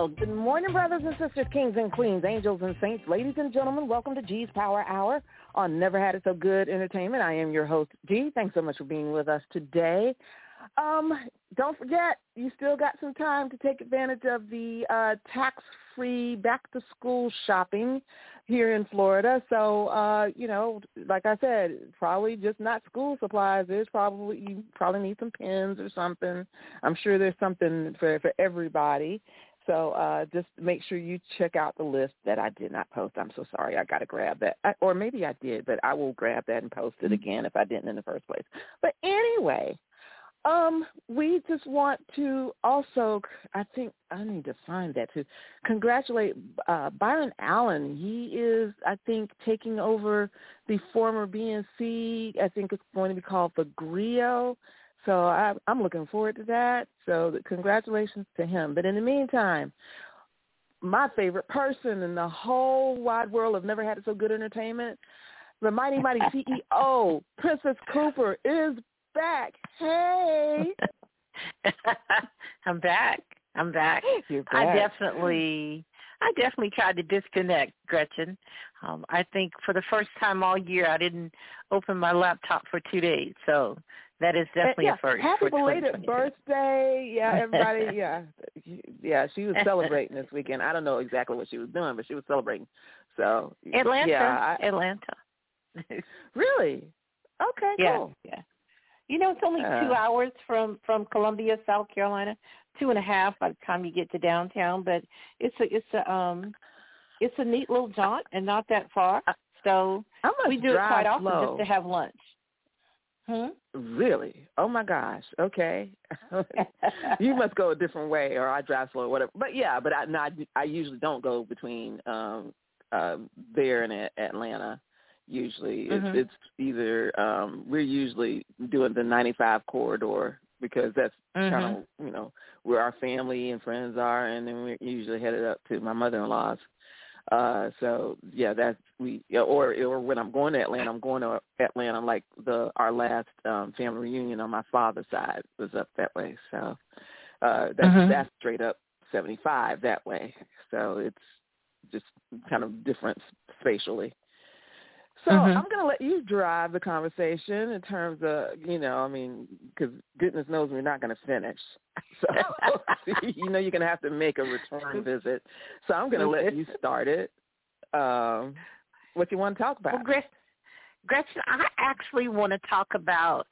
Well, good morning, brothers and sisters, kings and queens, angels and saints, ladies and gentlemen. Welcome to G's Power Hour on Never Had It So Good Entertainment. I am your host, G. Thanks so much for being with us today. Um, don't forget, you still got some time to take advantage of the uh, tax-free back-to-school shopping here in Florida. So, uh, you know, like I said, probably just not school supplies. There's probably you probably need some pens or something. I'm sure there's something for for everybody. So uh, just make sure you check out the list that I did not post. I'm so sorry. I got to grab that. I, or maybe I did, but I will grab that and post it again if I didn't in the first place. But anyway, um, we just want to also, I think I need to find that to congratulate uh, Byron Allen. He is, I think, taking over the former BNC. I think it's going to be called the Grio. So I, I'm looking forward to that. So congratulations to him. But in the meantime, my favorite person in the whole wide world of Never Had It So Good Entertainment, the mighty, mighty CEO, Princess Cooper, is back. Hey. I'm back. I'm back. You're back. I definitely I definitely tried to disconnect, Gretchen. Um, I think for the first time all year I didn't open my laptop for two days. So that is definitely yeah, a first. Happy for belated birthday. Yeah, everybody, yeah. Yeah, she was celebrating this weekend. I don't know exactly what she was doing, but she was celebrating. So Atlanta. Yeah, I, Atlanta. really? Okay, yeah, cool. yeah. You know, it's only Uh. two hours from from Columbia, South Carolina. Two and a half by the time you get to downtown, but it's a it's a um it's a neat little jaunt and not that far. So I must we do it drive quite often just to have lunch. Hmm? Really? Oh my gosh. Okay. you must go a different way, or I drive slow, or whatever. But yeah, but I, no, I, I usually don't go between um uh, there and A- Atlanta. Usually, it's, Mhm. it's either um we're usually doing the 95 corridor because that's kind Mhm. of you know where our family and friends are, and then we're usually headed up to my mother-in-law's. Uh, so yeah, that's we or or when I'm going to Atlanta, I'm going to Atlanta. Like the our last um, family reunion on my father's side was up that way. So uh, that's Mhm. that's straight up 75 that way. So it's just kind of different spatially. So Mhm. I'm going to let you drive the conversation in terms of, you know, I mean, because goodness knows we're not going to finish. So, you know, you're going to have to make a return visit. So I'm going to let you start it. Um, what do you want to talk about? Well, Gret- Gretchen, I actually want to talk about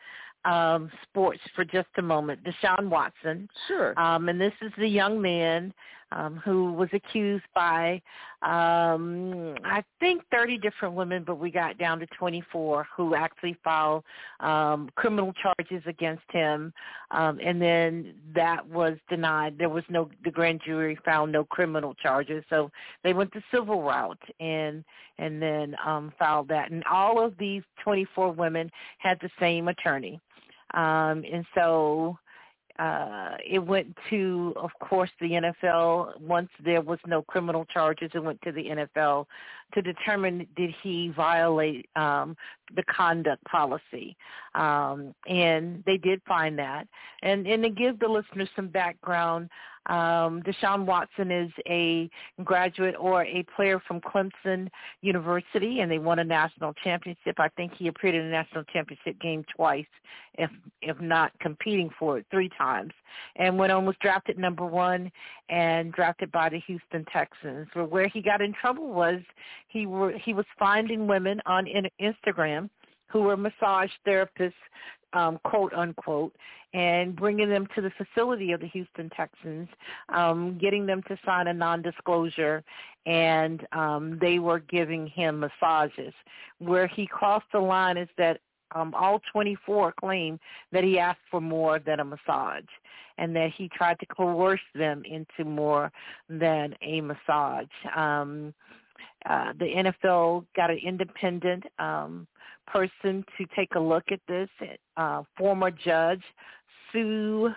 um, sports for just a moment. Deshaun Watson, Sure. um, and this is the young man um, who was accused by, um, I think, 30 different women, but we got down to 24 who actually filed um, criminal charges against him, um, and then that was denied. There was no, the grand jury found no criminal charges, so they went the civil route and and then um, filed that. And all of these 24 women had the same attorney, um, and so uh, it went to, of course, the NFL. Once there was no criminal charges, it went to the NFL to determine did he violate um, the conduct policy, um, and they did find that. And and to give the listeners some background, um, Deshaun Watson is a graduate or a player from Clemson University, and they won a national championship. I think he appeared in a national championship game twice, if if not competing for it three times. And went on was drafted number one, and drafted by the Houston Texans. Where where he got in trouble was he were he was finding women on Instagram who were massage therapists, um, quote unquote, and bringing them to the facility of the Houston Texans, um, getting them to sign a non-disclosure, and um, they were giving him massages. Where he crossed the line is that um, all 24 claim that he asked for more than a massage and that he tried to coerce them into more than a massage. Um, uh, the NFL got an independent um, person to take a look at this, uh, former judge Sue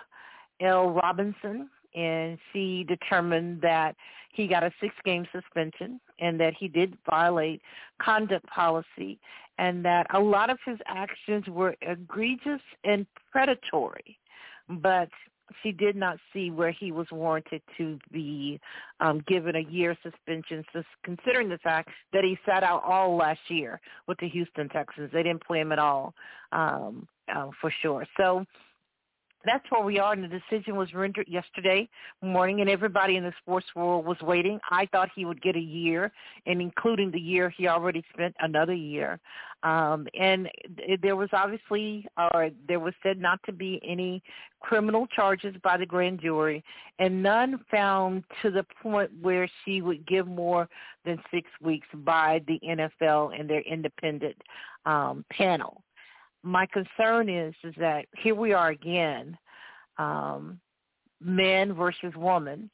L. Robinson, and she determined that he got a six-game suspension and that he did violate conduct policy and that a lot of his actions were egregious and predatory. But she did not see where he was warranted to be um, given a year suspension, considering the fact that he sat out all last year with the Houston Texans. They didn't play him at all, um, uh, for sure. So that's where we are, and the decision was rendered yesterday morning, and everybody in the sports world was waiting. I thought he would get a year, and including the year he already spent, another year. Um, and there was obviously, or there was said not to be any criminal charges by the grand jury, and none found to the point where she would give more than six weeks by the NFL and their independent um, panel my concern is is that here we are again, um, man versus woman.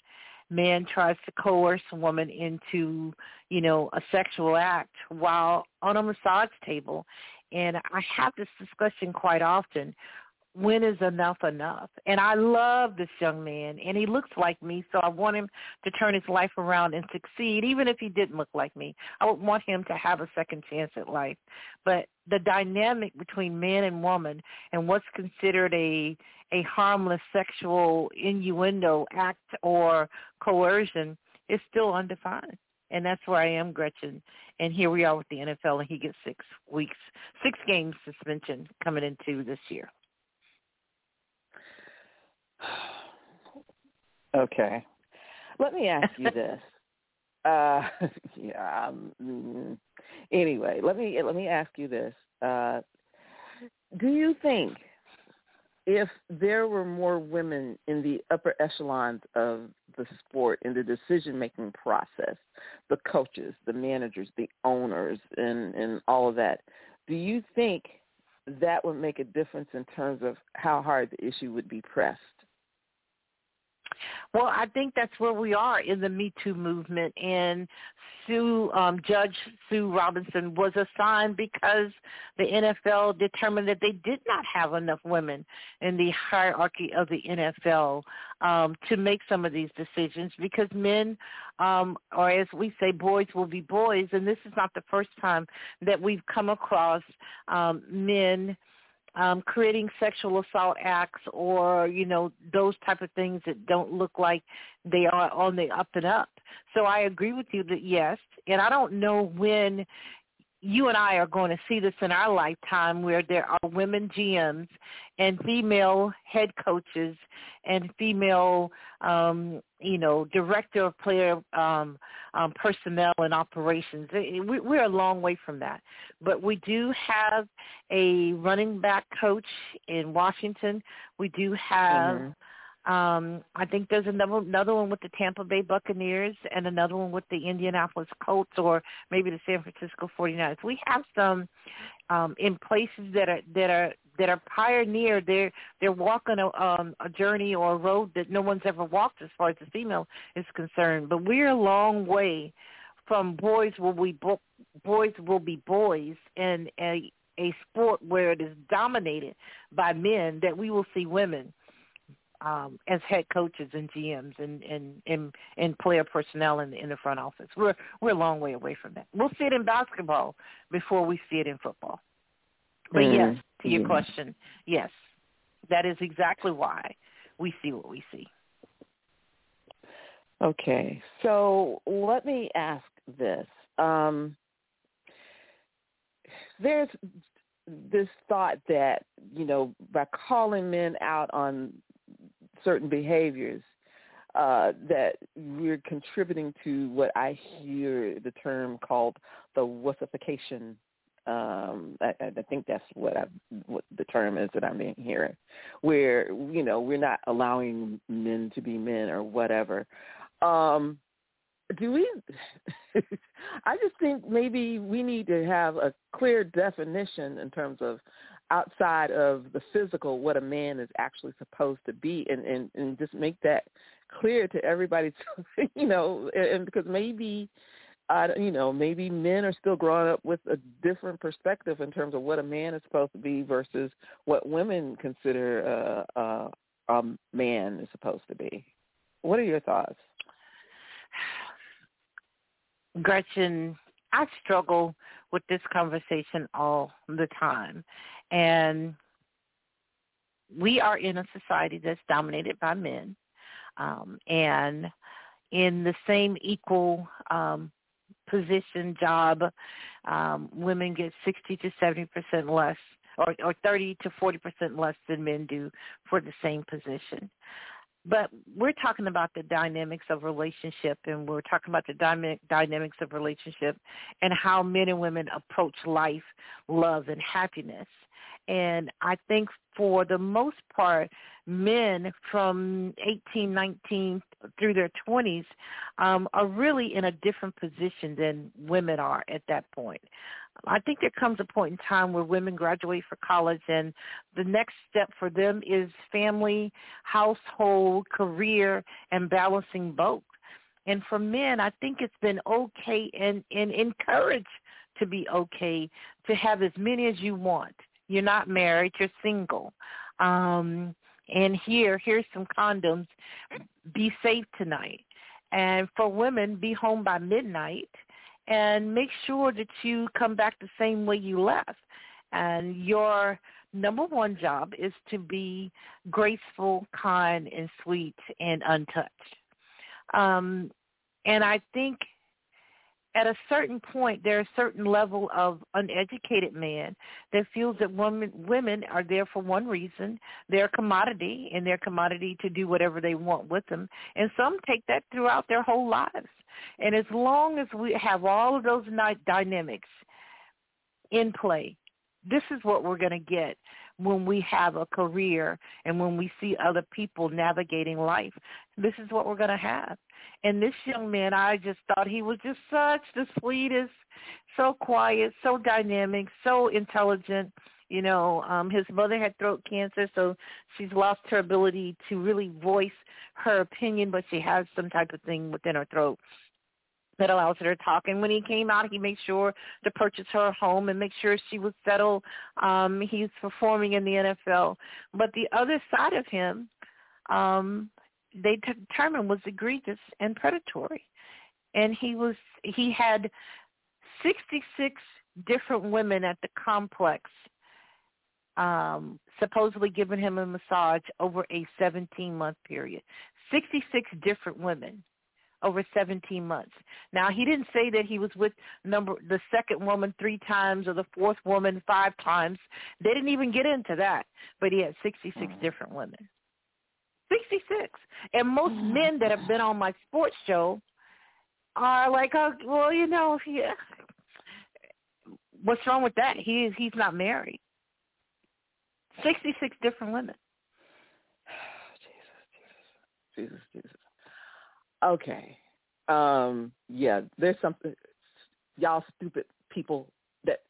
Man tries to coerce a woman into, you know, a sexual act while on a massage table. And I have this discussion quite often when is enough enough? And I love this young man, and he looks like me, so I want him to turn his life around and succeed, even if he didn't look like me. I would want him to have a second chance at life. But the dynamic between man and woman and what's considered a a harmless sexual innuendo act or coercion is still undefined. And that's where I am, Gretchen. And here we are with the NFL, and he gets six weeks, six games suspension coming into this year. Okay. Let me ask you this. uh, yeah. Um, anyway, let me let me ask you this. Uh, do you think if there were more women in the upper echelons of the sport in the decision making process, the coaches, the managers, the owners, and and all of that, do you think that would make a difference in terms of how hard the issue would be pressed? Well, I think that's where we are in the Me Too movement. And Sue, um, Judge Sue Robinson was assigned because the NFL determined that they did not have enough women in the hierarchy of the NFL um, to make some of these decisions because men, um, or as we say, boys will be boys. And this is not the first time that we've come across um, men um, creating sexual assault acts or you know those type of things that don't look like they are on the up and up. So I agree with you that yes, and I don't know when you and I are going to see this in our lifetime where there are women GMs and female head coaches and female, um, you know, director of player um, um, personnel and operations. We're a long way from that. But we do have a running back coach in Washington. We do have mm-hmm. Um, I think there's another another one with the Tampa Bay Buccaneers and another one with the Indianapolis Colts or maybe the San Francisco 49ers. We have some um, in places that are that are that are pioneer. They're they're walking a, um, a journey or a road that no one's ever walked as far as the female is concerned. But we're a long way from boys will be bo- boys will be boys and a a sport where it is dominated by men that we will see women um, as head coaches and GMs and and and, and player personnel in, in the front office. We're we're a long way away from that. We'll see it in basketball before we see it in football. But mm yes, to your mm question, yes, that is exactly why we see what we see. Okay, so let me ask this. Um, there's this thought that you know by calling men out on certain behaviors, uh, that we're contributing to what I hear the term called the wussification. Um, I, I think that's what I what the term is that I'm hearing, where you know we're not allowing men to be men or whatever. Um, do we? I just think maybe we need to have a clear definition in terms of outside of the physical what a man is actually supposed to be. And and, and just make that clear to everybody you know and because maybe uh you know maybe men are still growing up with a different perspective in terms of what a man is supposed to be versus what women consider uh, uh a man is supposed to be. What are your thoughts? Gretchen, I struggle with this conversation all the time. And we are in a society that's dominated by men. Um, and in the same equal um, position job, um, women get 60 to 70% less or, or 30 to 40% less than men do for the same position. But we're talking about the dynamics of relationship, and we're talking about the dyma- dynamics of relationship and how men and women approach life, love, and happiness. And I think for the most part, men from 18, 19 through their 20s um, are really in a different position than women are at that point. I think there comes a point in time where women graduate for college and the next step for them is family, household, career, and balancing both. And for men, I think it's been okay and, and encouraged to be okay to have as many as you want. You're not married, you're single. Um, and here, here's some condoms. Be safe tonight. And for women, be home by midnight and make sure that you come back the same way you left. And your number one job is to be graceful, kind, and sweet and untouched. Um, and I think at a certain point, there's a certain level of uneducated man that feels that women women are there for one reason. They're a commodity, and they're commodity to do whatever they want with them. And some take that throughout their whole lives. And as long as we have all of those dynamics in play, this is what we're going to get when we have a career and when we see other people navigating life. This is what we're going to have. And this young man, I just thought he was just such the sweetest, so quiet, so dynamic, so intelligent. You know, um, his mother had throat cancer, so she's lost her ability to really voice her opinion, but she has some type of thing within her throat that allows her to talk. And when he came out, he made sure to purchase her home and make sure she was settled. Um, he's performing in the NFL. But the other side of him, um, they determined was egregious and predatory. And he was he had 66 different women at the complex um, supposedly giving him a massage over a 17 month period. 66 different women over 17 months. Now he didn't say that he was with number the second woman three times or the fourth woman five times. They didn't even get into that, but he had 66 mm. different women. 66. And most mm. men that have been on my sports show are like, oh, well, you know, he, what's wrong with that? He is he's not married. 66 different women. Jesus, Jesus, Jesus, Jesus. Okay. Um, yeah, there's something y'all stupid people that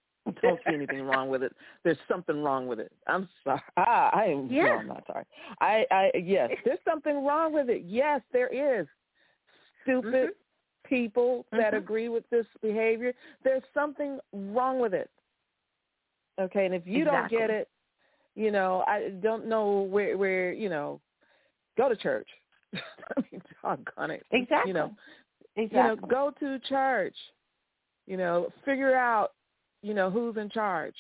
don't see anything wrong with it. There's something wrong with it. I'm sorry. Ah, I am yeah. no, I'm not sorry. I, I yes, there's something wrong with it. Yes, there is. Stupid mm-hmm. people that mm-hmm. agree with this behavior. There's something wrong with it. Okay, and if you exactly. don't get it, you know, I don't know where where, you know, go to church. I mean, doggone it. Exactly. You know, exactly. you know, go to church. You know, figure out, you know, who's in charge.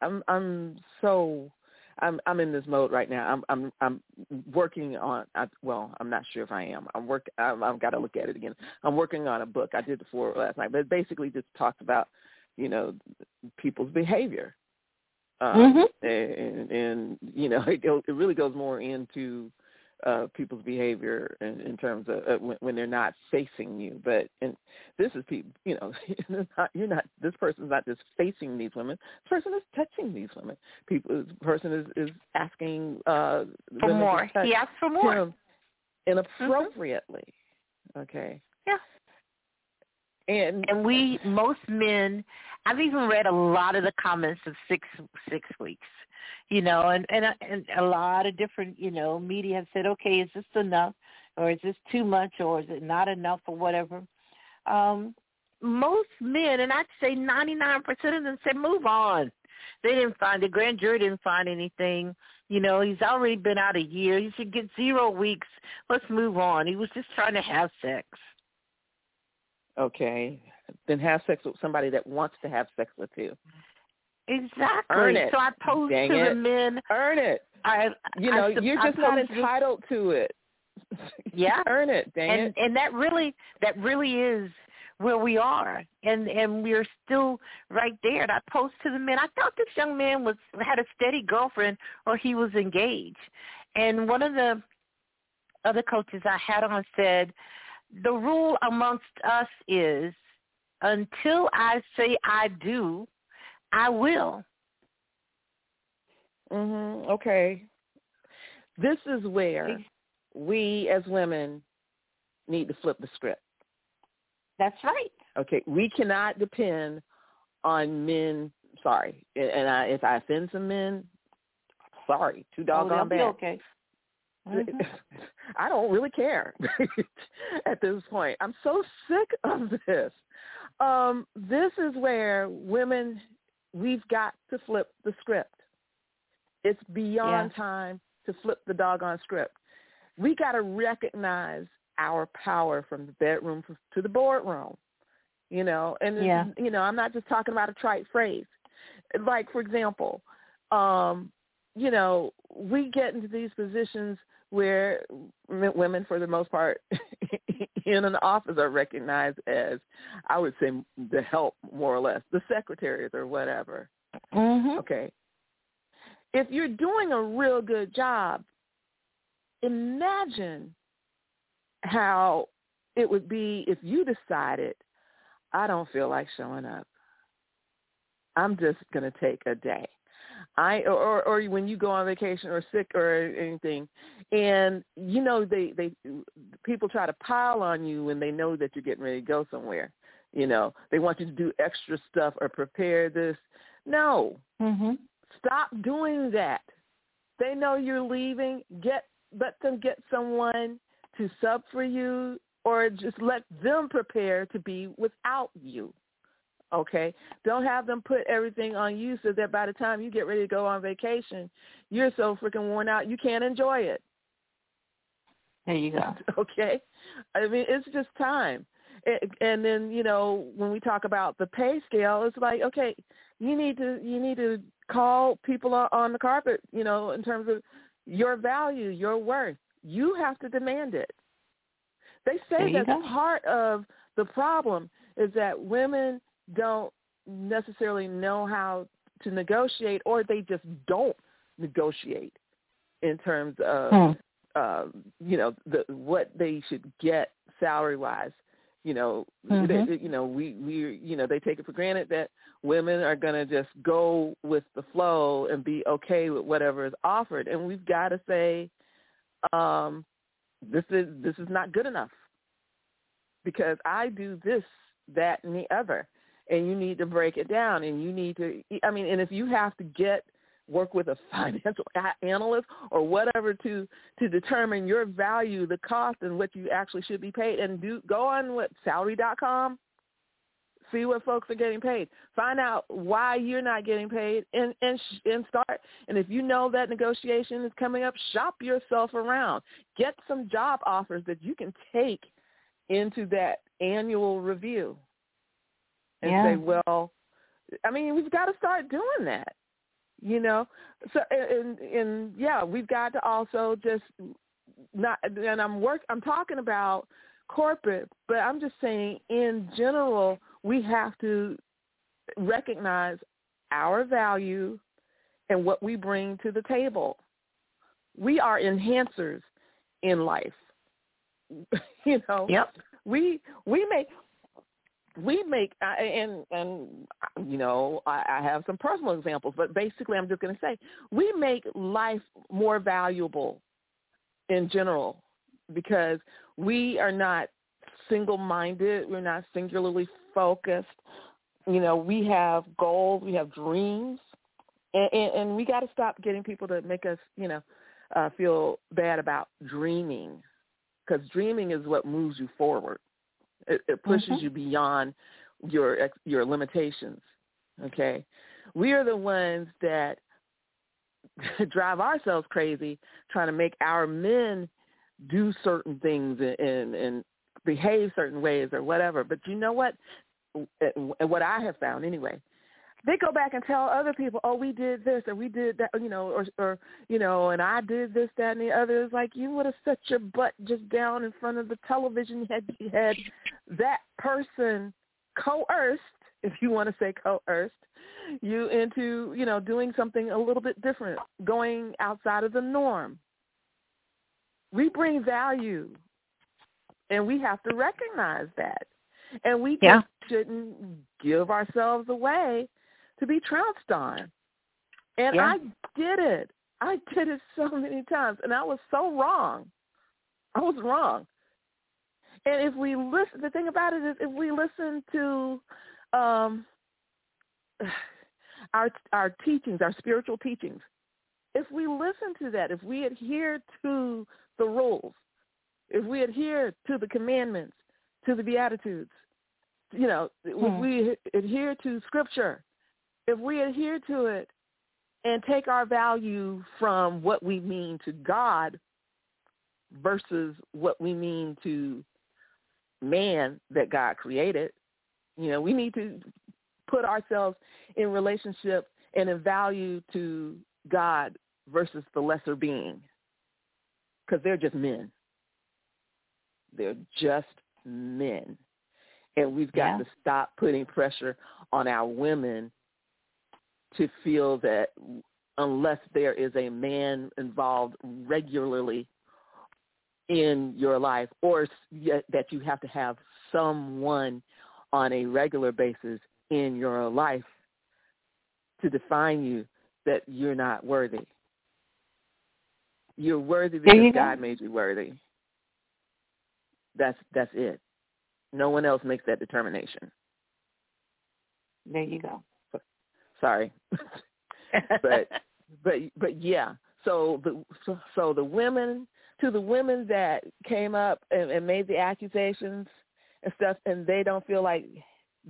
I'm I'm so I'm I'm in this mode right now. I'm I'm I'm working on. I, well, I'm not sure if I am. I'm work. I'm, I've got to look at it again. I'm working on a book. I did the four last night, but it basically just talks about, you know, people's behavior. Um, mm-hmm. and, and you know, it, it really goes more into uh, people's behavior in, in terms of uh, when, when they're not facing you. But and this is people, you know, not, you're not. This person's not just facing these women. This person is touching these women. People, this person is is asking uh, for more. He asked for more inappropriately. Mm-hmm. Okay. Yeah. And and we most men I've even read a lot of the comments of six six weeks you know, and and and a lot of different, you know, media have said, okay, is this enough, or is this too much, or is it not enough, or whatever. Um, most men, and I'd say 99% of them said, move on. They didn't find the grand jury didn't find anything. You know, he's already been out a year. He should get zero weeks. Let's move on. He was just trying to have sex. Okay, then have sex with somebody that wants to have sex with you. Exactly. Earn it. So I pose Dang to it. the men. Earn it. I, you know, I, you're I just not entitled to it. Yeah. Earn it. Dang and it. and that really that really is where we are and and we're still right there and i post to the men i thought this young man was had a steady girlfriend or he was engaged and one of the other coaches i had on said the rule amongst us is until i say i do i will Mhm. Okay. This is where we as women need to flip the script. that's right Okay, we cannot depend on men. Sorry, and I, if I offend some men, sorry, too oh, doggone be bad. okay Mhm. I don't really care at this point. I'm so sick of this. Um, this is where women, we've got to flip the script. It's beyond time to flip the doggone script. We got to recognize our power from the bedroom to the boardroom. You know, and Yeah. you know, I'm not just talking about a trite phrase. Like for example, um, you know, we get into these positions where women, for the most part, in an office are recognized as, I would say, the help, more or less, the secretaries or whatever. Mhm. Okay. If you're doing a real good job, imagine how it would be if you decided, I don't feel like showing up. I'm just going to take a day. I or or when you go on vacation or sick or anything, and you know they they people try to pile on you when they know that you're getting ready to go somewhere. You know they want you to do extra stuff or prepare this. No, Mhm. stop doing that. They know you're leaving. Get let them get someone to sub for you, or just let them prepare to be without you. Okay, don't have them put everything on you so that by the time you get ready to go on vacation, you're so freaking worn out you can't enjoy it. There you go. Okay, I mean it's just time. And- And then you know when we talk about the pay scale, it's like okay, you need to you need to call people on- on the carpet. You know in terms of your value, your worth. You have to demand it. They say that go. part of the problem is that women don't necessarily know how to negotiate or they just don't negotiate in terms of Hmm. uh, you know the what they should get salary wise you know Mhm. they, you know we we you know they take it for granted that women are going to just go with the flow and be okay with whatever is offered and we've got to say um this is this is not good enough because I do this that and the other and you need to break it down and you need to i mean and if you have to get work with a financial analyst or whatever to to determine your value the cost and what you actually should be paid and do go on what salary.com see what folks are getting paid. Find out why you're not getting paid and and and start. And if you know that negotiation is coming up shop yourself around. Get some job offers that you can take into that annual review and Yeah. say, well, I mean, we've got to start doing that, you know. So and and yeah, we've got to also just not. And I'm work. I'm talking about corporate, but I'm just saying in general, we have to recognize our value and what we bring to the table. We are enhancers in life. you know, Yep. we we make we make and and you know I, I have some personal examples, but basically I'm just going to say we make life more valuable in general because we are not single-minded, we're not singularly focused. You know, we have goals, we have dreams, and, and, and we got to stop getting people to make us, you know, uh, feel bad about dreaming because dreaming is what moves you forward. It, it pushes Mhm. you beyond your ex- your limitations. Okay, we are the ones that drive ourselves crazy trying to make our men do certain things and, and, and behave certain ways or whatever. But you know what? What I have found anyway, they go back and tell other people, "Oh, we did this or we did that," you know, or or you know, and I did this, that, and the other. It's like you would have set your butt just down in front of the television. Had you had that person coerced, if you want to say coerced, you into you know doing something a little bit different, going outside of the norm. We bring value, and we have to recognize that, and we Yeah. just shouldn't give ourselves away to be trounced on. And Yeah. I did it. I did it so many times, and I was so wrong. I was wrong. And if we listen, the thing about it is, if we listen to um, our our teachings, our spiritual teachings, if we listen to that, if we adhere to the rules, if we adhere to the commandments, to the beatitudes, you know, if Hmm. we adhere to scripture, if we adhere to it and take our value from what we mean to God versus what we mean to man that God created, you know, we need to put ourselves in relationship and in value to God versus the lesser being because they're just men. They're just men. And we've got Yeah. to stop putting pressure on our women to feel that unless there is a man involved regularly in your life or that you have to have someone on a regular basis in your life to define you that you're not worthy. You're worthy because you go. God made you worthy. That's that's it. No one else makes that determination. There you go. Sorry. But- but but yeah. So the so, so the women to the women that came up and, and made the accusations and stuff, and they don't feel like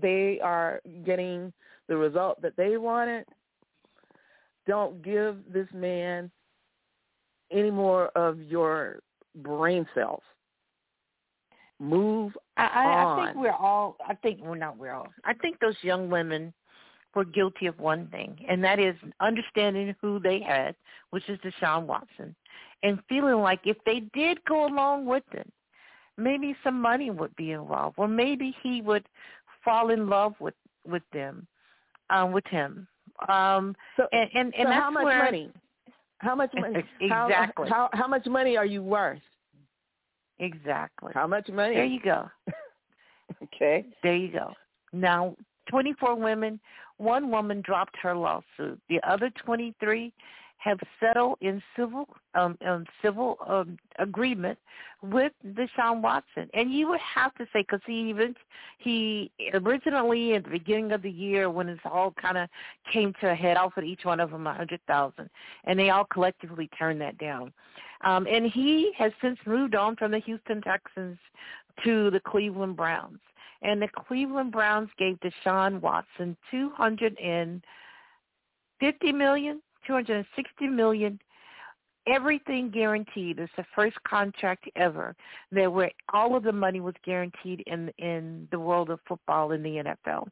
they are getting the result that they wanted. Don't give this man any more of your brain cells. Move I, I, I think we're all. I think we're not. We're all. I think those young women were guilty of one thing, and that is understanding who they had, which is Deshaun Watson, and feeling like if they did go along with it, maybe some money would be involved, or maybe he would fall in love with with them, um, with him. Um, So, and and, and so that's how much where, money? How much money? How- Exactly. How, how much money are you worth? Exactly. How much money? There you go. okay. There you go. Now, 24 women, one woman dropped her lawsuit. The other 23 have settled in civil um, um civil um, agreement with Deshaun Watson. And you would have to say because he even he originally at the beginning of the year when it all kind of came to a head, offered each one of them a hundred thousand, and they all collectively turned that down. Um, and he has since moved on from the Houston Texans to the Cleveland Browns and the Cleveland Browns gave Deshaun Watson two hundred and fifty million, two hundred and sixty million, everything guaranteed. It's the first contract ever that where all of the money was guaranteed in in the world of football in the NFL.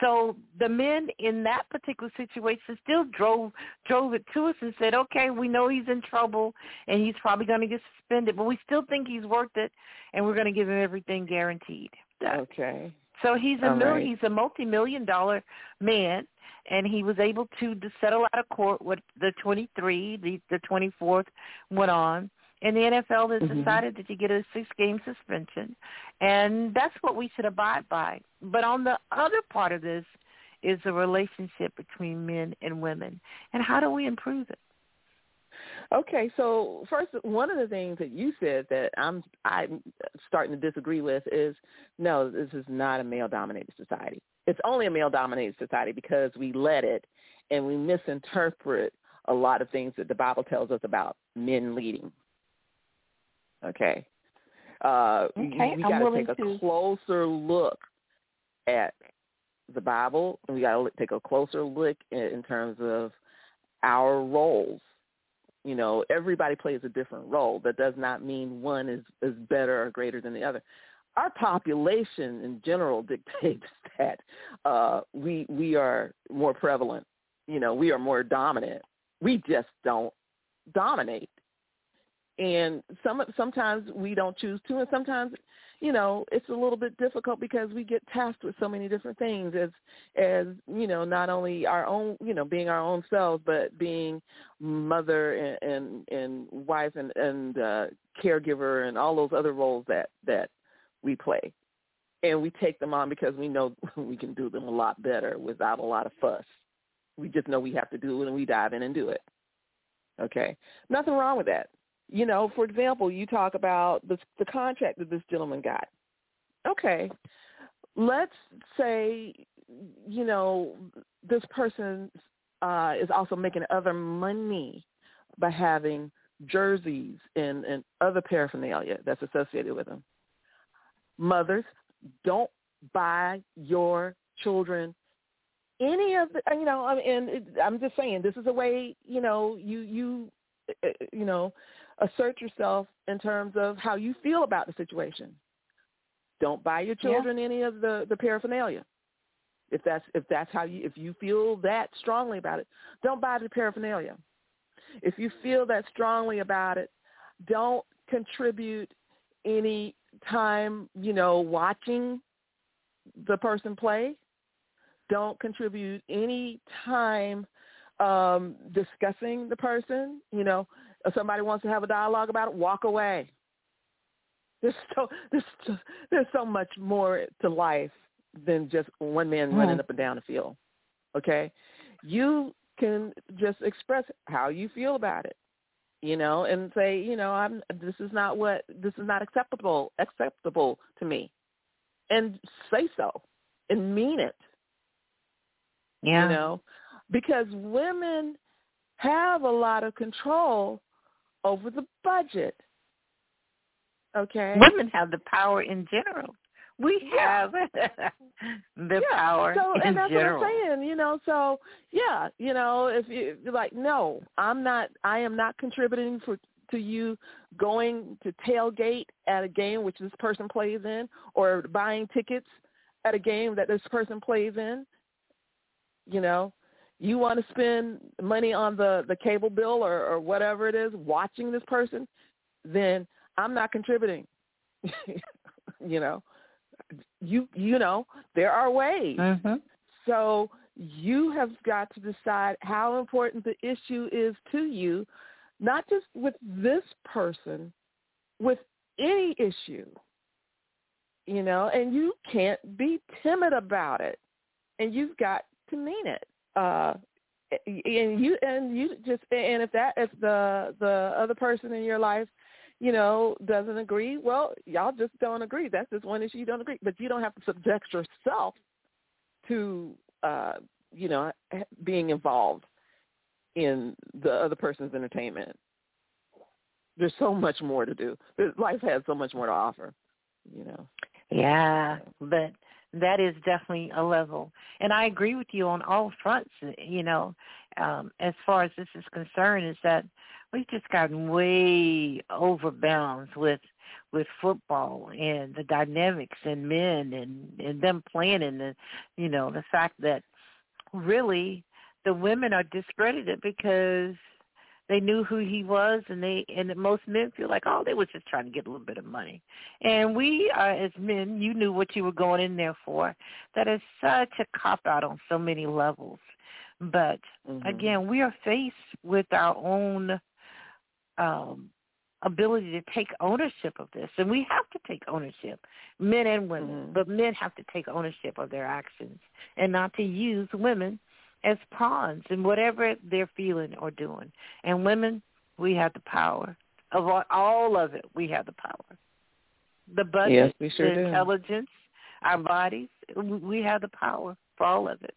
So the men in that particular situation still drove drove it to us and said, "Okay, we know he's in trouble and he's probably going to get suspended, but we still think he's worth it, and we're going to give him everything guaranteed." Okay. So he's a mil- right. he's a multi-million dollar man, and he was able to, to settle out of court with the 23. The the 24th went on, And the NFL has Mhm. decided that you get a six-game suspension, and that's what we should abide by. But on the other part of this is the relationship between men and women, and how do we improve it? Okay, so first, one of the things that you said that I'm I'm starting to disagree with is no, this is not a male-dominated society. It's only a male-dominated society because we let it, and we misinterpret a lot of things that the Bible tells us about men leading. Okay, uh, Okay, we got to take a to- closer look at the Bible, and we got to take a closer look in, in terms of our roles you know everybody plays a different role. That does not mean one is is better or greater than the other. Our population in general dictates that uh we we are more prevalent. You know we are more dominant. We just don't dominate. And some sometimes we don't choose to and sometimes you know it's a little bit difficult because we get tasked with so many different things as as you know not only our own you know being our own selves but being mother and and, and wife and and uh caregiver and all those other roles that that we play. And we take them on because we know we can do them a lot better without a lot of fuss. We just know we have to do it and we dive in and do it. Okay? Nothing wrong with that you know, for example, you talk about the the contract that this gentleman got. Okay, let's say, you know, this person uh, is also making other money by having jerseys and, and other paraphernalia that's associated with them. Mothers, don't buy your children any of the, you know, I mean, and it, I'm just saying, this is a way, you know, you you, uh, you know, assert yourself in terms of how you feel about the situation. Don't buy your Yeah. children any of the the paraphernalia. If that's if that's how you if you feel that strongly about it, don't buy the paraphernalia. If you feel that strongly about it, don't contribute any time, you know, watching the person play. Don't contribute any time um discussing the person, you know, if somebody wants to have a dialogue about it, walk away. There's so there's so, there's so much more to life than just one man Mhm. running up and down the field. Okay, you can just express how you feel about it, you know, and say, you know, I'm this is not what this is not acceptable acceptable to me, and say so and mean it Yeah. you know, because women have a lot of control over the budget. Okay. Women have the power in general. We Yeah. have the yeah. power so, in and that's general. what I'm saying, you know. So, yeah, you know, if you you're like, no, I'm not. I am not contributing for to you going to tailgate at a game which this person plays in, or buying tickets at a game that this person plays in. You know, you want to spend money on the the cable bill or or whatever it is watching this person, then I'm not contributing. you know, you you know there are ways. Mhm. So you have got to decide how important the issue is to you, not just with this person, with any issue. You know, and you can't be timid about it, and you've got to mean it. Uh, and you and you just and if that if the the other person in your life you know, doesn't agree, well, y'all just don't agree. That's just one issue you don't agree. But you don't have to subject yourself to, uh, you know, being involved in the other person's entertainment. There's so much more to do. Life has so much more to offer, you know. Yeah, but that is definitely a level. And I agree with you on all fronts, you know, um, as far as this is concerned, is that we've just gotten way overbounds with with football and the dynamics and men and and them playing and the you know the fact that really the women are discredited because they knew who he was and they and most men feel like oh they were just trying to get a little bit of money and we are as men you knew what you were going in there for that is such a cop out on so many levels but Mhm. again we are faced with our own um ability to take ownership of this. And we have to take ownership, men and women. Mhm. But men have to take ownership of their actions and not to use women as pawns in whatever they're feeling or doing. And women, we have the power of all, all of it. We have the power. The budget, Yes, sure the do. intelligence, our bodies. we- have the power for all of it.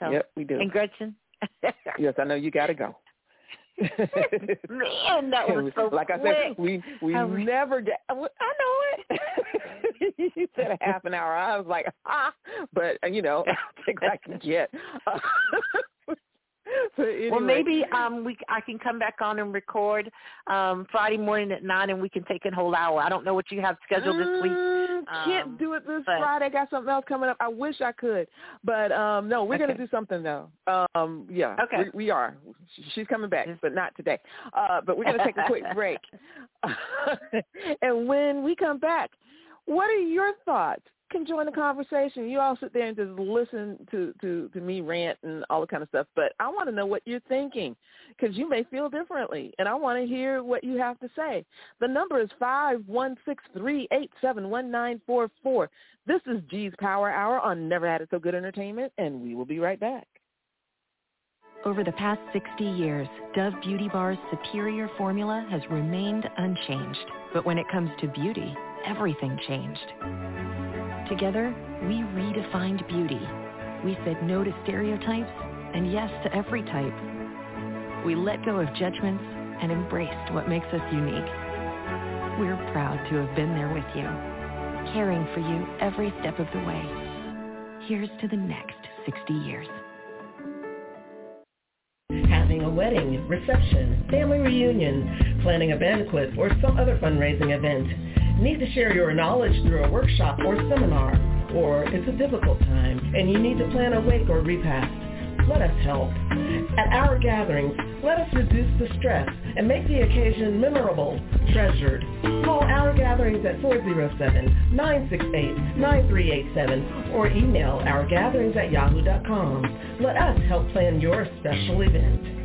So, Yep, we do. and Gretchen. Yes, I know you got to go. Man, that was so like I quick. said, we we I never get. I know it. you said a half an hour. I was like, ah, but uh, you know, take what I can get. but anyway, Well, maybe um we I can come back on and record um Friday morning at nine, and we can take a whole hour. I don't know what you have scheduled this week. Mm, Can't um, do it this but- Friday. I got something else coming up. I wish I could, but um no, we're gonna do something though. Um yeah, Okay. we, we are. She's coming back, but not today. Uh, but we're gonna take a quick break, and when we come back, what are your thoughts? Can join the conversation. You all sit there and just listen to to to me rant and all the kind of stuff. But I want to know what you're thinking because you may feel differently, and I want to hear what you have to say. The number is five one six three eight seven one nine four four. This is G's Power Hour on Never Had It So Good Entertainment, and we will be right back. Over the past 60 years, Dove Beauty Bar's superior formula has remained unchanged. But when it comes to beauty, everything changed. Together, we redefined beauty. We said no to stereotypes and yes to every type. We let go of judgments and embraced what makes us unique. We're proud to have been there with you, caring for you every step of the way. Here's to the next 60 years. Having a wedding, reception, family reunion, planning a banquet, or some other fundraising event. Need to share your knowledge through a workshop or seminar, or it's a difficult time and you need to plan a wake or repast. Let us help. At our gatherings, let us reduce the stress and make the occasion memorable, treasured. Call our gatherings at 407-968-9387 or email ourgatherings at yahoo.com. Let us help plan your special event.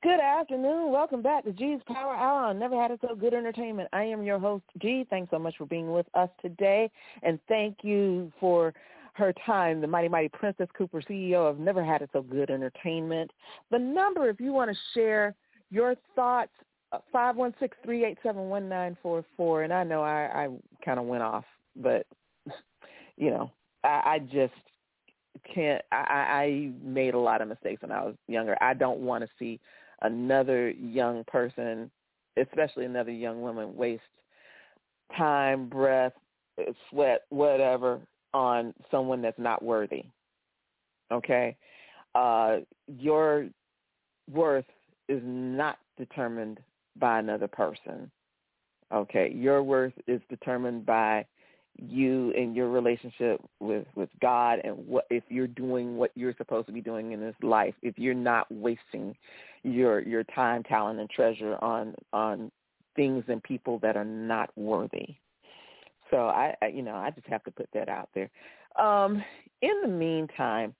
Good afternoon. Welcome back to G's Power Hour on Never Had It So Good Entertainment. I am your host, G. Thanks so much for being with us today. And thank you for her time, the mighty, mighty Princess Cooper, CEO of Never Had It So Good Entertainment. The number, if you want to share your thoughts, uh, 516-387-1944. And I know I, I kind of went off, but, you know, I, I just can't, I I made a lot of mistakes when I was younger. I don't want to see another young person, especially another young woman, waste time, breath, sweat, whatever on someone that's not worthy. Okay? Uh, your worth is not determined by another person. Okay? Your worth is determined by you and your relationship with with God and what if you're doing what you're supposed to be doing in this life if you're not wasting your your time talent and treasure on on things and people that are not worthy so I, I you know I just have to put that out there um in the meantime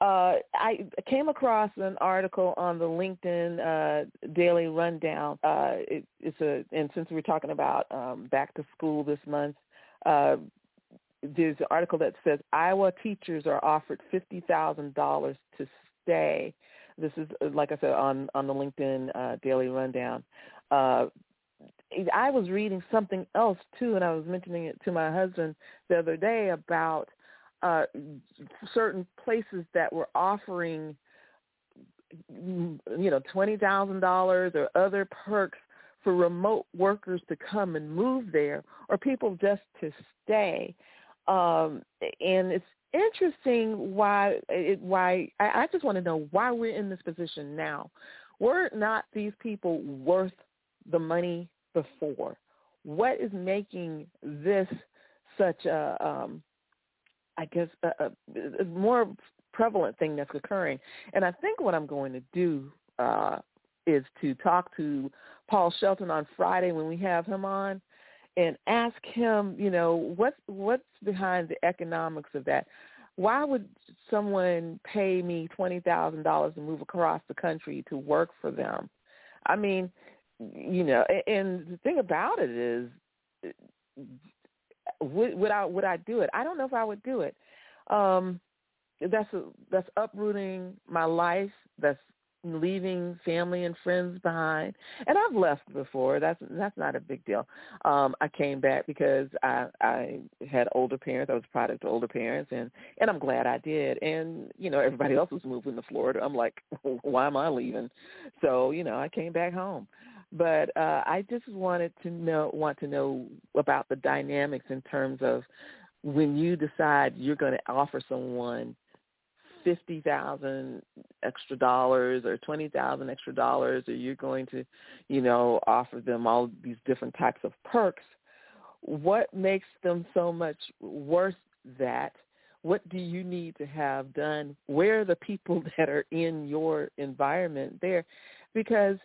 uh I came across an article on the LinkedIn uh Daily Rundown uh it, it's a and since we're talking about um back to school this month uh, there's an article that says Iowa teachers are offered fifty thousand dollars to stay. This is, uh, like I said, on on the LinkedIn uh, Daily Rundown. I was reading something else too, and I was mentioning it to my husband the other day about uh, certain places that were offering, you know, twenty thousand dollars or other perks for remote workers to come and move there or people just to stay. Um, and it's interesting why it, why I, I just want to know why we're in this position now. Were not these people worth the money before? What is making this such a, um, I guess, a, a, more prevalent thing that's occurring? And I think what I'm going to do uh, is to talk to Paul Shelton on Friday when we have him on and ask him, you know, what's what's behind the economics of that. why would someone pay me twenty thousand dollars to move across the country to work for them? I mean, you know, and the thing about it is, would, would I would I do it? I don't know if I would do it. Um, that's a, that's uprooting my life. That's leaving family and friends behind. And I've left before. That's that's not a big deal. Um, I came back because I I had older parents. I was a product of older parents, and and I'm glad I did. And you know, everybody else was moving to Florida. I'm like, why am I leaving? So you know, I came back home. But uh, I just wanted to know want to know about the dynamics in terms of when you decide you're going to offer someone fifty thousand extra dollars or twenty thousand extra dollars or you're going to you know offer them all these different types of perks what makes them so much worth that? What do you need to have done? Where are the people that are in your environment there? Because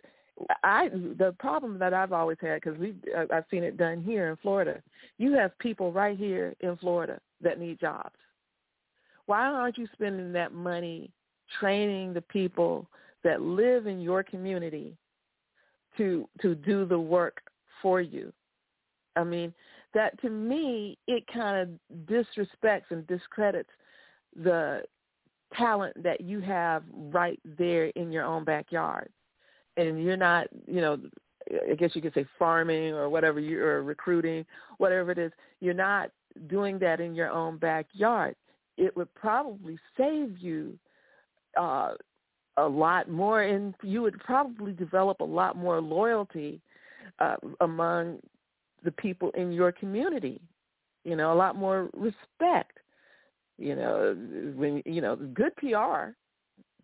I the problem that I've always had because we I've seen it done here in Florida. You have people right here in Florida that need jobs why aren't you spending that money training the people that live in your community to to do the work for you? I mean, that to me it kind of disrespects and discredits the talent that you have right there in your own backyard. And you're not, you know, I guess you could say farming or whatever you're recruiting, whatever it is. You're not doing that in your own backyard it would probably save you uh, a lot more, and you would probably develop a lot more loyalty uh, among the people in your community. You know, a lot more respect. You know, when you know good PR.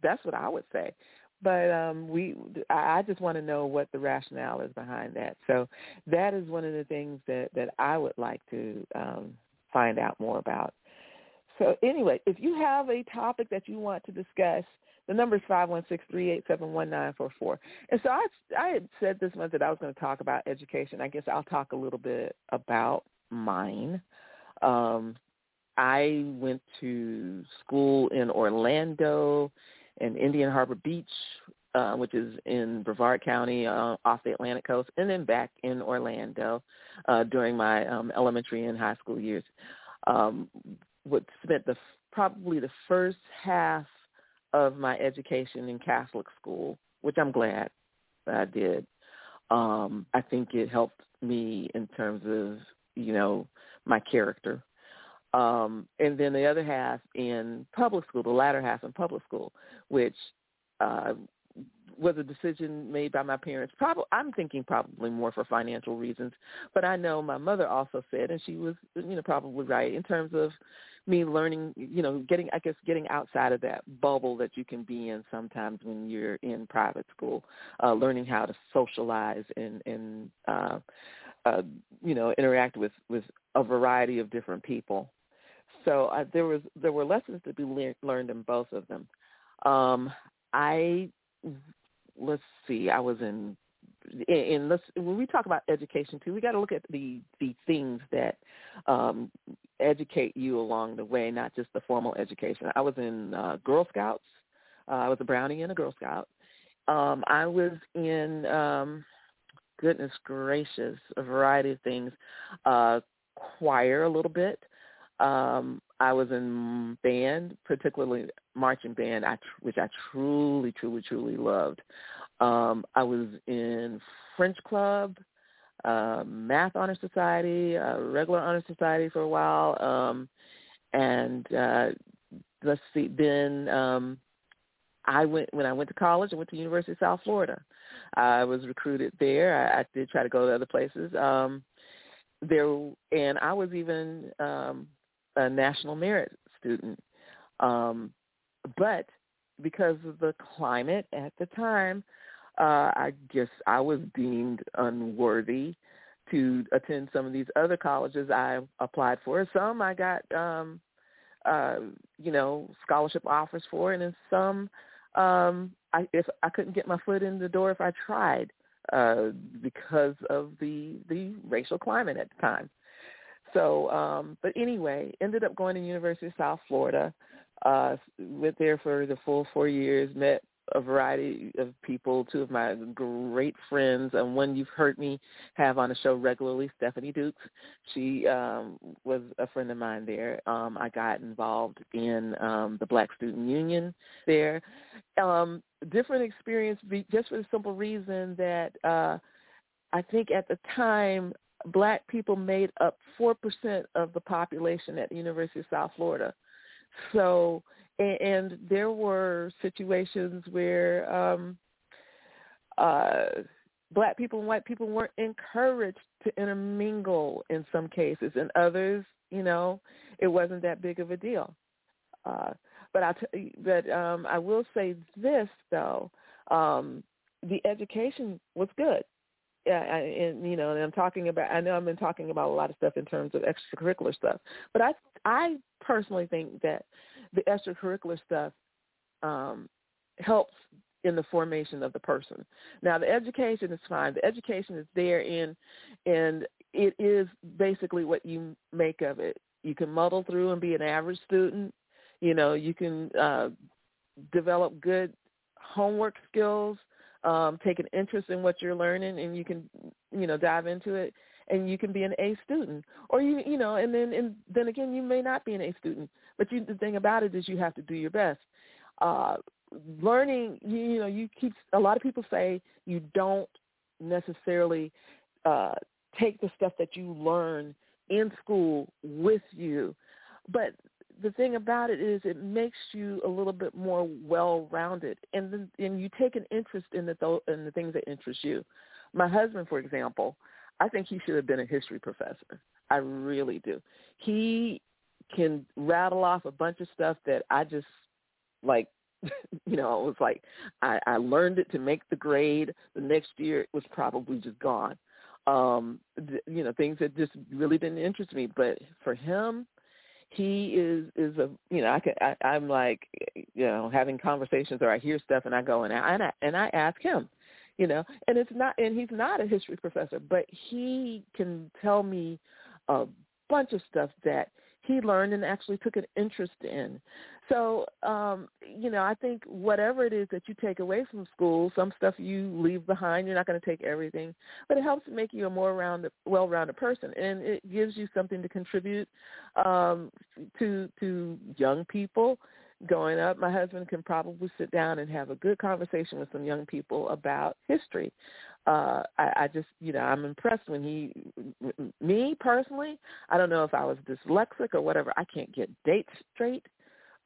That's what I would say. But um, we, I just want to know what the rationale is behind that. So that is one of the things that that I would like to um, find out more about. So anyway, if you have a topic that you want to discuss, the number is five one six three eight seven one nine four four. And so I I had said this month that I was going to talk about education. I guess I'll talk a little bit about mine. Um, I went to school in Orlando and Indian Harbor Beach, uh, which is in Brevard County uh, off the Atlantic coast, and then back in Orlando uh, during my um, elementary and high school years. Um, would spent the probably the first half of my education in Catholic school, which I'm glad that I did. Um, I think it helped me in terms of you know my character. Um, and then the other half in public school, the latter half in public school, which uh, was a decision made by my parents. Probably, I'm thinking probably more for financial reasons, but I know my mother also said, and she was, you know, probably right in terms of me learning, you know, getting, I guess, getting outside of that bubble that you can be in sometimes when you're in private school, uh, learning how to socialize and, and, uh, uh, you know, interact with, with a variety of different people. So uh, there was, there were lessons to be le- learned in both of them. Um, I let's see, I was in and let's when we talk about education too, we got to look at the the things that um, educate you along the way, not just the formal education. I was in uh, Girl Scouts. Uh, I was a Brownie and a Girl Scout. Um, I was in um, goodness gracious, a variety of things. Uh, choir a little bit. Um, I was in band, particularly marching band, I, which I truly, truly, truly loved. Um, I was in French club, uh, math honor society, uh, regular honor society for a while, um, and uh, let's see. Then um, I went when I went to college. I went to University of South Florida. I was recruited there. I, I did try to go to other places. Um, there and I was even um, a national merit student. Um, but because of the climate at the time, uh, I guess I was deemed unworthy to attend some of these other colleges I applied for. Some I got, um, uh, you know, scholarship offers for, and in some, um, I if I couldn't get my foot in the door if I tried uh, because of the the racial climate at the time. So, um, but anyway, ended up going to University of South Florida. Uh, went there for the full four years. Met a variety of people. Two of my great friends, and one you've heard me have on the show regularly, Stephanie Dukes. She um, was a friend of mine there. Um, I got involved in um, the Black Student Union there. Um, different experience, just for the simple reason that uh, I think at the time black people made up 4% of the population at the University of South Florida. So, and, and there were situations where um, uh, black people and white people weren't encouraged to intermingle in some cases. In others, you know, it wasn't that big of a deal. Uh, but I, t- but um, I will say this though, um, the education was good yeah, I, and you know, and I'm talking about. I know I've been talking about a lot of stuff in terms of extracurricular stuff, but I I personally think that the extracurricular stuff um, helps in the formation of the person. Now, the education is fine. The education is there, in, and it is basically what you make of it. You can muddle through and be an average student. You know, you can uh, develop good homework skills um, take an interest in what you're learning and you can, you know, dive into it and you can be an A student. Or you, you know, and then and then again, you may not be an A student. But you, the thing about it is you have to do your best. Uh, learning, you, you know, you keep. A lot of people say you don't necessarily uh, take the stuff that you learn in school with you, but the thing about it is it makes you a little bit more well-rounded, and then, and you take an interest in the in the things that interest you. My husband, for example, I think he should have been a history professor. I really do. He can rattle off a bunch of stuff that I just like you know, it was like I, I learned it to make the grade. The next year it was probably just gone. Um, th- you know, things that just really didn't interest me. But for him, he is is a you know I can I, I'm like you know having conversations or I hear stuff and I go and I and I, and I ask him, you know, and it's not and he's not a history professor, but he can tell me a bunch of stuff that he learned and actually took an interest in. So, um, you know, I think whatever it is that you take away from school, some stuff you leave behind. You're not going to take everything, but it helps make you a more rounded, well-rounded person, and it gives you something to contribute um, to to young people going up. My husband can probably sit down and have a good conversation with some young people about history uh I, I just you know i'm impressed when he me personally i don't know if i was dyslexic or whatever i can't get dates straight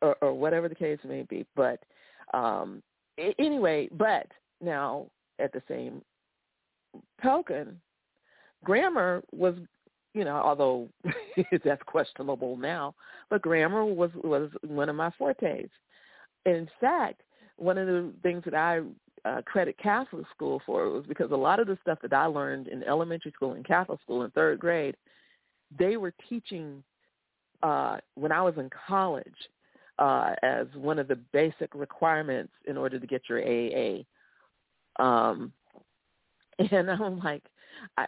or, or whatever the case may be but um anyway but now at the same token grammar was you know although that's questionable now but grammar was was one of my fortes. In fact one of the things that i uh, credit Catholic school for it was because a lot of the stuff that I learned in elementary school and Catholic school in third grade, they were teaching uh, when I was in college uh, as one of the basic requirements in order to get your AA. Um, and I'm like, I,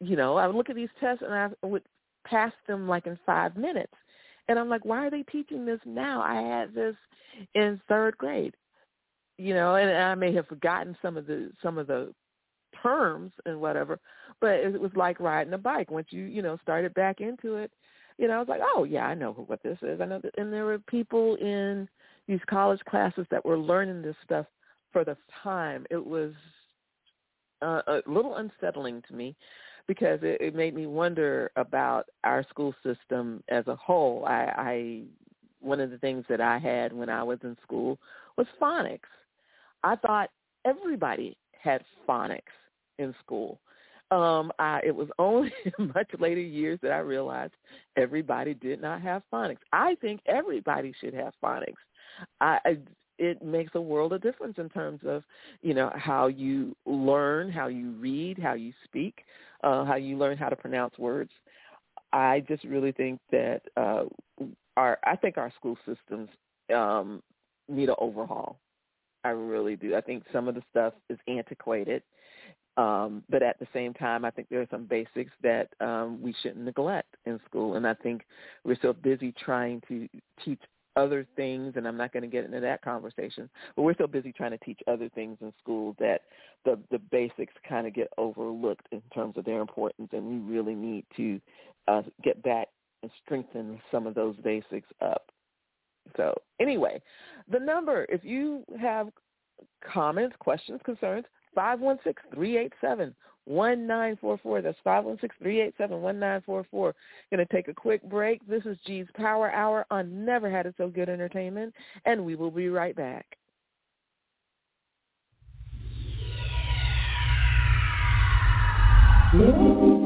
you know, I would look at these tests and I would pass them like in five minutes. And I'm like, why are they teaching this now? I had this in third grade you know, and I may have forgotten some of the some of the terms and whatever, but it was like riding a bike. Once you you know started back into it, you know, I was like, oh yeah, I know what this is. I know, that, and there were people in these college classes that were learning this stuff for the time. It was uh, a little unsettling to me because it, it made me wonder about our school system as a whole. I, I one of the things that I had when I was in school was phonics I thought everybody had phonics in school. Um, I, it was only in much later years that I realized everybody did not have phonics. I think everybody should have phonics. I, I it makes a world of difference in terms of you know how you learn, how you read, how you speak, uh, how you learn how to pronounce words. I just really think that uh, our I think our school systems um, need an overhaul. I really do. I think some of the stuff is antiquated. Um, but at the same time, I think there are some basics that um, we shouldn't neglect in school. And I think we're so busy trying to teach other things, and I'm not going to get into that conversation, but we're so busy trying to teach other things in school that the, the basics kind of get overlooked in terms of their importance, and we really need to uh, get back and strengthen some of those basics up. So anyway, the number, if you have comments, questions, concerns, 516-387-1944. That's 516-387-1944. Going to take a quick break. This is G's Power Hour on Never Had It So Good Entertainment, and we will be right back. Mm-hmm.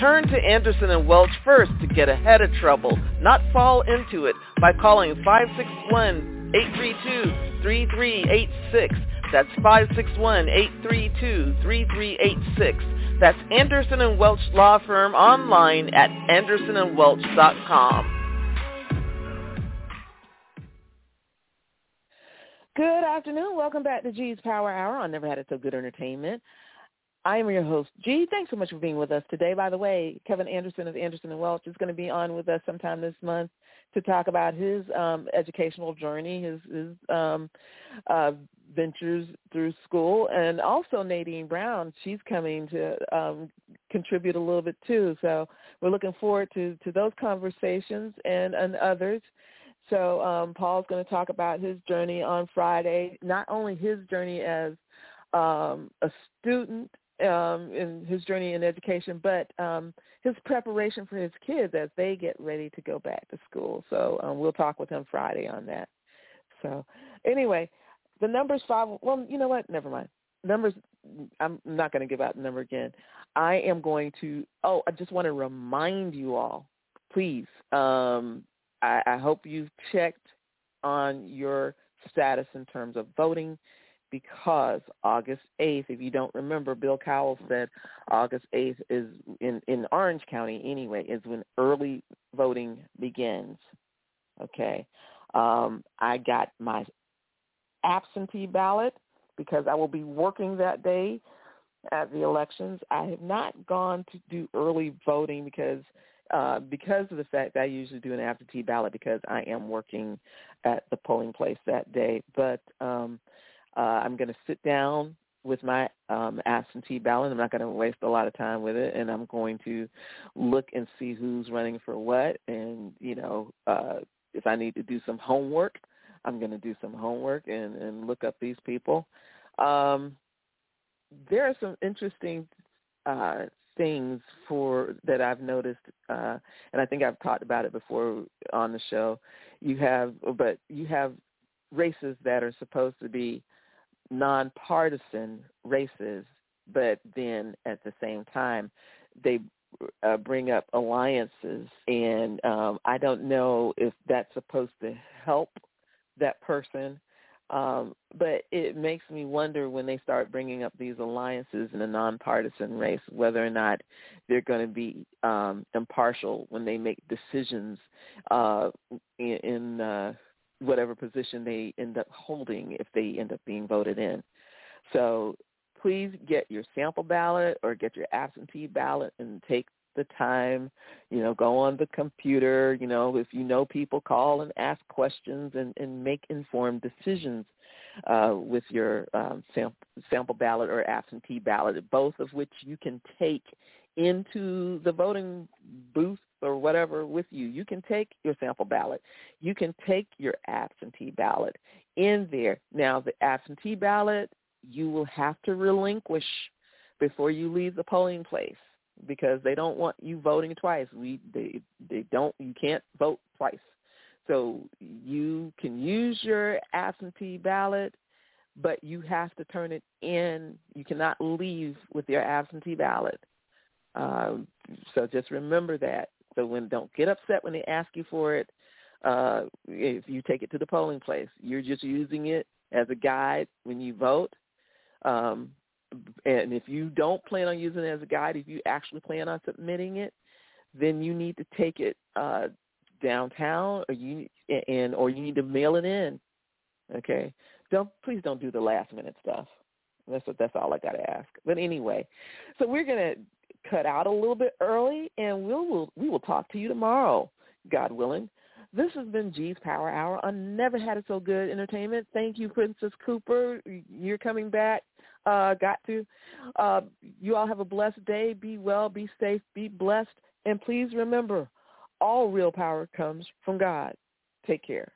Turn to Anderson and Welch first to get ahead of trouble, not fall into it by calling 561-832-3386. That's 561-832-3386. That's Anderson and Welch Law Firm online at andersonandwelch.com. Good afternoon. Welcome back to G's Power Hour on Never Had It So Good Entertainment. I am your host, G. Thanks so much for being with us today. By the way, Kevin Anderson of Anderson and Welch is going to be on with us sometime this month to talk about his um, educational journey, his, his um, uh, ventures through school, and also Nadine Brown. She's coming to um, contribute a little bit too. So we're looking forward to to those conversations and and others. So um, Paul's going to talk about his journey on Friday, not only his journey as um, a student um, in his journey in education, but um, his preparation for his kids as they get ready to go back to school. So um, we'll talk with him Friday on that. So anyway, the number's five. Well, you know what? Never mind. Numbers. I'm not going to give out the number again. I am going to. Oh, I just want to remind you all, please. Um, I, I hope you've checked on your status in terms of voting because August 8th, if you don't remember, Bill Cowles said August 8th is in, in Orange County anyway, is when early voting begins. Okay. Um, I got my absentee ballot because I will be working that day at the elections. I have not gone to do early voting because uh, because of the fact that I usually do an absentee ballot because I am working at the polling place that day. But um, uh, I'm going to sit down with my um, absentee ballot. I'm not going to waste a lot of time with it, and I'm going to look and see who's running for what. And you know, uh, if I need to do some homework, I'm going to do some homework and, and look up these people. Um, there are some interesting uh, things for that I've noticed, uh, and I think I've talked about it before on the show. You have, but you have races that are supposed to be nonpartisan races, but then at the same time, they uh, bring up alliances, and um, I don't know if that's supposed to help that person. Um, but it makes me wonder when they start bringing up these alliances in a nonpartisan race, whether or not they're going to be um, impartial when they make decisions uh, in, in uh, whatever position they end up holding if they end up being voted in. So please get your sample ballot or get your absentee ballot and take the time, you know, go on the computer, you know, if you know people, call and ask questions and, and make informed decisions uh, with your um, sample, sample ballot or absentee ballot, both of which you can take into the voting booth or whatever with you. You can take your sample ballot. You can take your absentee ballot in there. Now, the absentee ballot you will have to relinquish before you leave the polling place because they don't want you voting twice. We they they don't you can't vote twice. So you can use your absentee ballot, but you have to turn it in. You cannot leave with your absentee ballot. Uh, so just remember that So when don't get upset when they ask you for it. Uh, if you take it to the polling place, you're just using it as a guide when you vote. Um, and if you don't plan on using it as a guide, if you actually plan on submitting it, then you need to take it uh, downtown, or you and or you need to mail it in. Okay, don't please don't do the last minute stuff. That's what that's all I got to ask. But anyway, so we're gonna cut out a little bit early, and we'll, we'll we will talk to you tomorrow, God willing. This has been G's Power Hour I Never Had It So Good Entertainment. Thank you, Princess Cooper. You're coming back. Uh, got to. Uh, you all have a blessed day. Be well, be safe, be blessed. And please remember, all real power comes from God. Take care.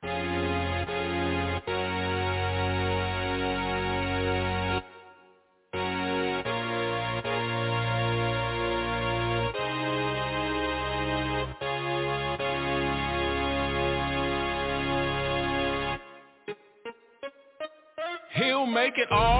It all